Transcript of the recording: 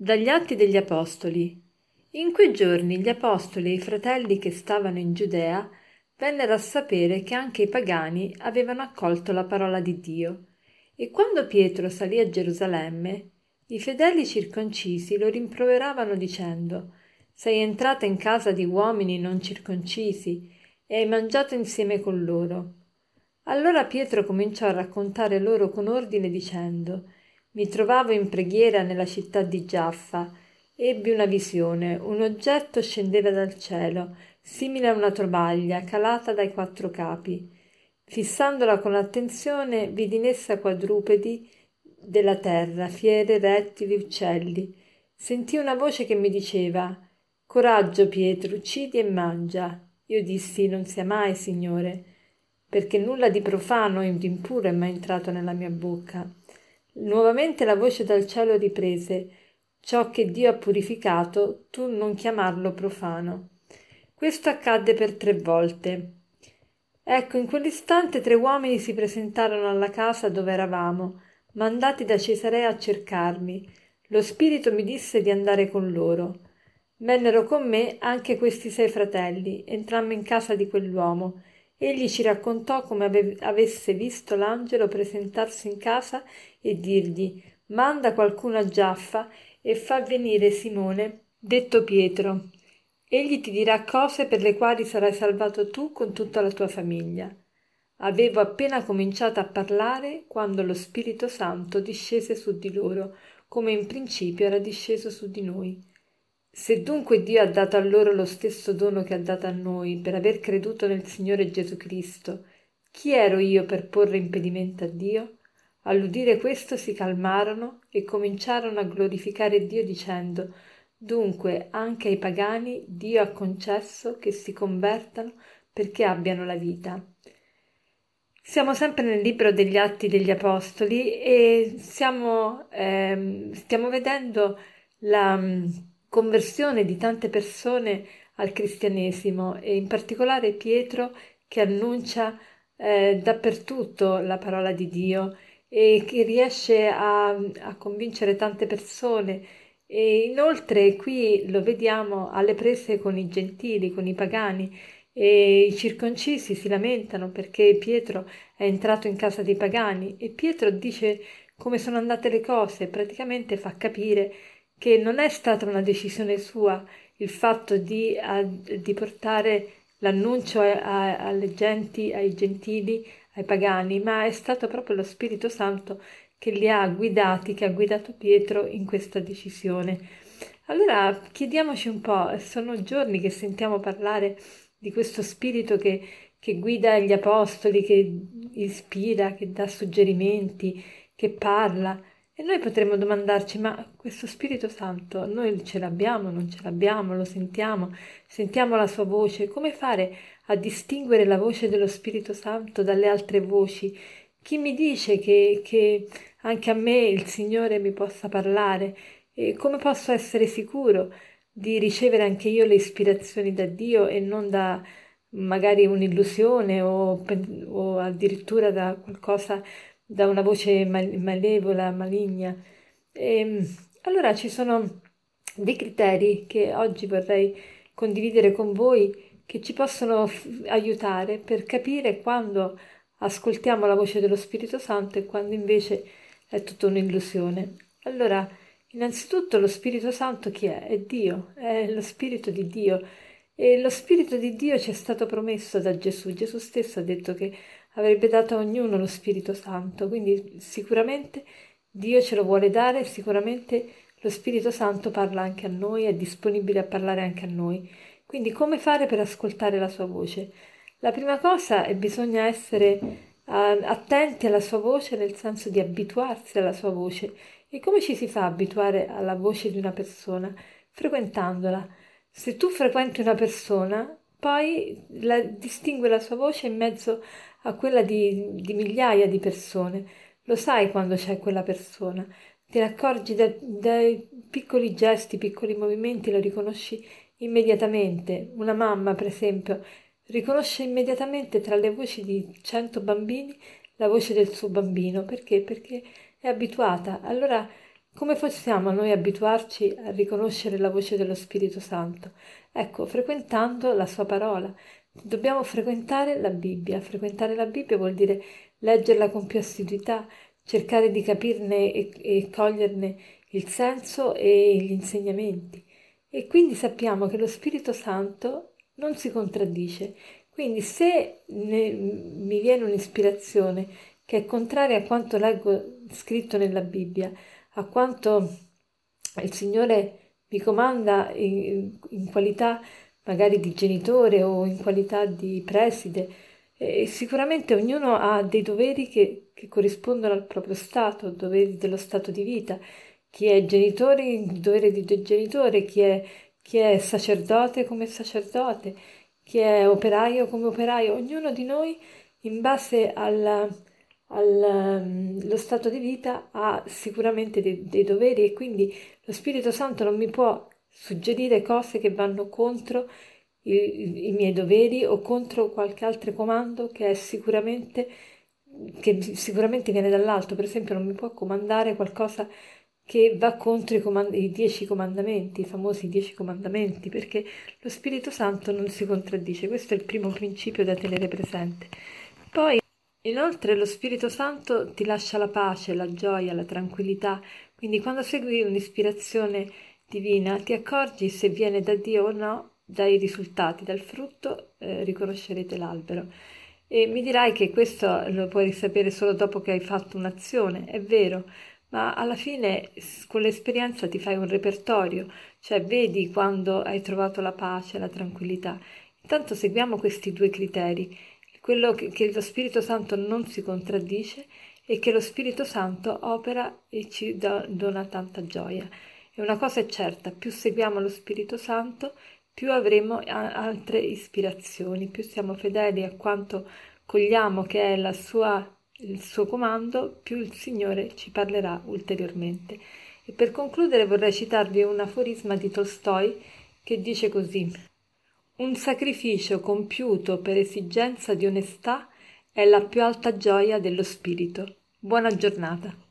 Dagli Atti degli Apostoli. In quei giorni gli apostoli e i fratelli che stavano in Giudea vennero a sapere che anche i pagani avevano accolto la parola di Dio. E quando Pietro salì a Gerusalemme, i fedeli circoncisi lo rimproveravano dicendo Sei entrata in casa di uomini non circoncisi e hai mangiato insieme con loro. Allora Pietro cominciò a raccontare loro con ordine dicendo mi trovavo in preghiera nella città di Giaffa. Ebbi una visione. Un oggetto scendeva dal cielo, simile a una tovaglia calata dai quattro capi. Fissandola con attenzione, vidi in essa quadrupedi della terra, fiere, rettili, uccelli. Sentii una voce che mi diceva Coraggio, Pietro, uccidi e mangia. Io dissi Non sia mai, Signore, perché nulla di profano e di impuro è mai entrato nella mia bocca. Nuovamente la voce dal cielo riprese Ciò che Dio ha purificato, tu non chiamarlo profano. Questo accadde per tre volte. Ecco, in quell'istante tre uomini si presentarono alla casa dove eravamo, mandati da Cesarea a cercarmi. Lo Spirito mi disse di andare con loro. Vennero con me anche questi sei fratelli, entrammo in casa di quell'uomo Egli ci raccontò come ave- avesse visto l'angelo presentarsi in casa e dirgli manda qualcuno a Giaffa e fa venire Simone, detto Pietro. Egli ti dirà cose per le quali sarai salvato tu con tutta la tua famiglia. Avevo appena cominciato a parlare quando lo Spirito Santo discese su di loro, come in principio era disceso su di noi. Se dunque Dio ha dato a loro lo stesso dono che ha dato a noi per aver creduto nel Signore Gesù Cristo, chi ero io per porre impedimento a Dio? All'udire questo si calmarono e cominciarono a glorificare Dio dicendo Dunque anche ai pagani Dio ha concesso che si convertano perché abbiano la vita. Siamo sempre nel libro degli Atti degli Apostoli e siamo, eh, stiamo vedendo la conversione di tante persone al cristianesimo e in particolare Pietro che annuncia eh, dappertutto la parola di Dio e che riesce a, a convincere tante persone. E inoltre qui lo vediamo alle prese con i gentili, con i pagani e i circoncisi si lamentano perché Pietro è entrato in casa dei pagani e Pietro dice come sono andate le cose, praticamente fa capire che non è stata una decisione sua il fatto di, a, di portare l'annuncio a, a, alle genti, ai gentili, ai pagani, ma è stato proprio lo Spirito Santo che li ha guidati, che ha guidato Pietro in questa decisione. Allora chiediamoci un po', sono giorni che sentiamo parlare di questo Spirito che, che guida gli apostoli, che ispira, che dà suggerimenti, che parla. E noi potremmo domandarci, ma questo Spirito Santo noi ce l'abbiamo, non ce l'abbiamo, lo sentiamo, sentiamo la sua voce, come fare a distinguere la voce dello Spirito Santo dalle altre voci? Chi mi dice che, che anche a me il Signore mi possa parlare? E come posso essere sicuro di ricevere anche io le ispirazioni da Dio e non da magari un'illusione o, o addirittura da qualcosa da una voce mal- malevola, maligna. E, ehm, allora ci sono dei criteri che oggi vorrei condividere con voi che ci possono aiutare per capire quando ascoltiamo la voce dello Spirito Santo e quando invece è tutta un'illusione. Allora, innanzitutto lo Spirito Santo chi è? È Dio, è lo Spirito di Dio. E lo Spirito di Dio ci è stato promesso da Gesù. Gesù stesso ha detto che avrebbe dato a ognuno lo Spirito Santo, quindi sicuramente Dio ce lo vuole dare, sicuramente lo Spirito Santo parla anche a noi, è disponibile a parlare anche a noi. Quindi come fare per ascoltare la sua voce? La prima cosa è bisogna essere uh, attenti alla sua voce nel senso di abituarsi alla sua voce. E come ci si fa abituare alla voce di una persona? Frequentandola. Se tu frequenti una persona, poi la, distingue la sua voce in mezzo a quella di, di migliaia di persone. Lo sai quando c'è quella persona, te ne accorgi dai, dai piccoli gesti, piccoli movimenti, lo riconosci immediatamente. Una mamma, per esempio, riconosce immediatamente tra le voci di cento bambini la voce del suo bambino. Perché? Perché è abituata. Allora Come possiamo noi abituarci a riconoscere la voce dello Spirito Santo? Ecco, frequentando la sua parola. Dobbiamo frequentare la Bibbia. Frequentare la Bibbia vuol dire leggerla con più assiduità, cercare di capirne e, e coglierne il senso e gli insegnamenti. E quindi sappiamo che lo Spirito Santo non si contraddice. Quindi se ne, mi viene un'ispirazione che è contraria a quanto leggo scritto nella Bibbia, a quanto il Signore mi comanda in, in qualità magari di genitore o in qualità di preside. E sicuramente ognuno ha dei doveri che, che corrispondono al proprio stato, doveri dello stato di vita. Chi è genitore, il dovere di genitore, chi è, chi è sacerdote come sacerdote, chi è operaio come operaio. Ognuno di noi, in base alla, ehm, stato di vita ha sicuramente dei, dei doveri e quindi lo Spirito Santo non mi può suggerire cose che vanno contro i, i, miei doveri o contro qualche altro comando che è sicuramente che sicuramente viene dall'alto, per esempio non mi può comandare qualcosa che va contro i, comand- i dieci comandamenti, i famosi dieci comandamenti, perché lo Spirito Santo non si contraddice, questo è il primo principio da tenere presente. Poi Inoltre lo Spirito Santo ti lascia la pace, la gioia, la tranquillità, quindi quando segui un'ispirazione divina ti accorgi se viene da Dio o no, dai risultati, dal frutto eh, riconoscerete l'albero. E mi dirai che questo lo puoi sapere solo dopo che hai fatto un'azione, è vero, ma alla fine con l'esperienza ti fai un repertorio, cioè vedi quando hai trovato la pace, la tranquillità. Intanto seguiamo questi due criteri quello che, che lo Spirito Santo non si contraddice e che lo Spirito Santo opera e ci do, dona tanta gioia. E una cosa è certa, più seguiamo lo Spirito Santo, più avremo altre ispirazioni, più siamo fedeli a quanto cogliamo che è sua, il suo comando, più il Signore ci parlerà ulteriormente. E per concludere vorrei citarvi un aforisma di Tolstoi che dice così un sacrificio compiuto per esigenza di onestà è la più alta gioia dello spirito. Buona giornata.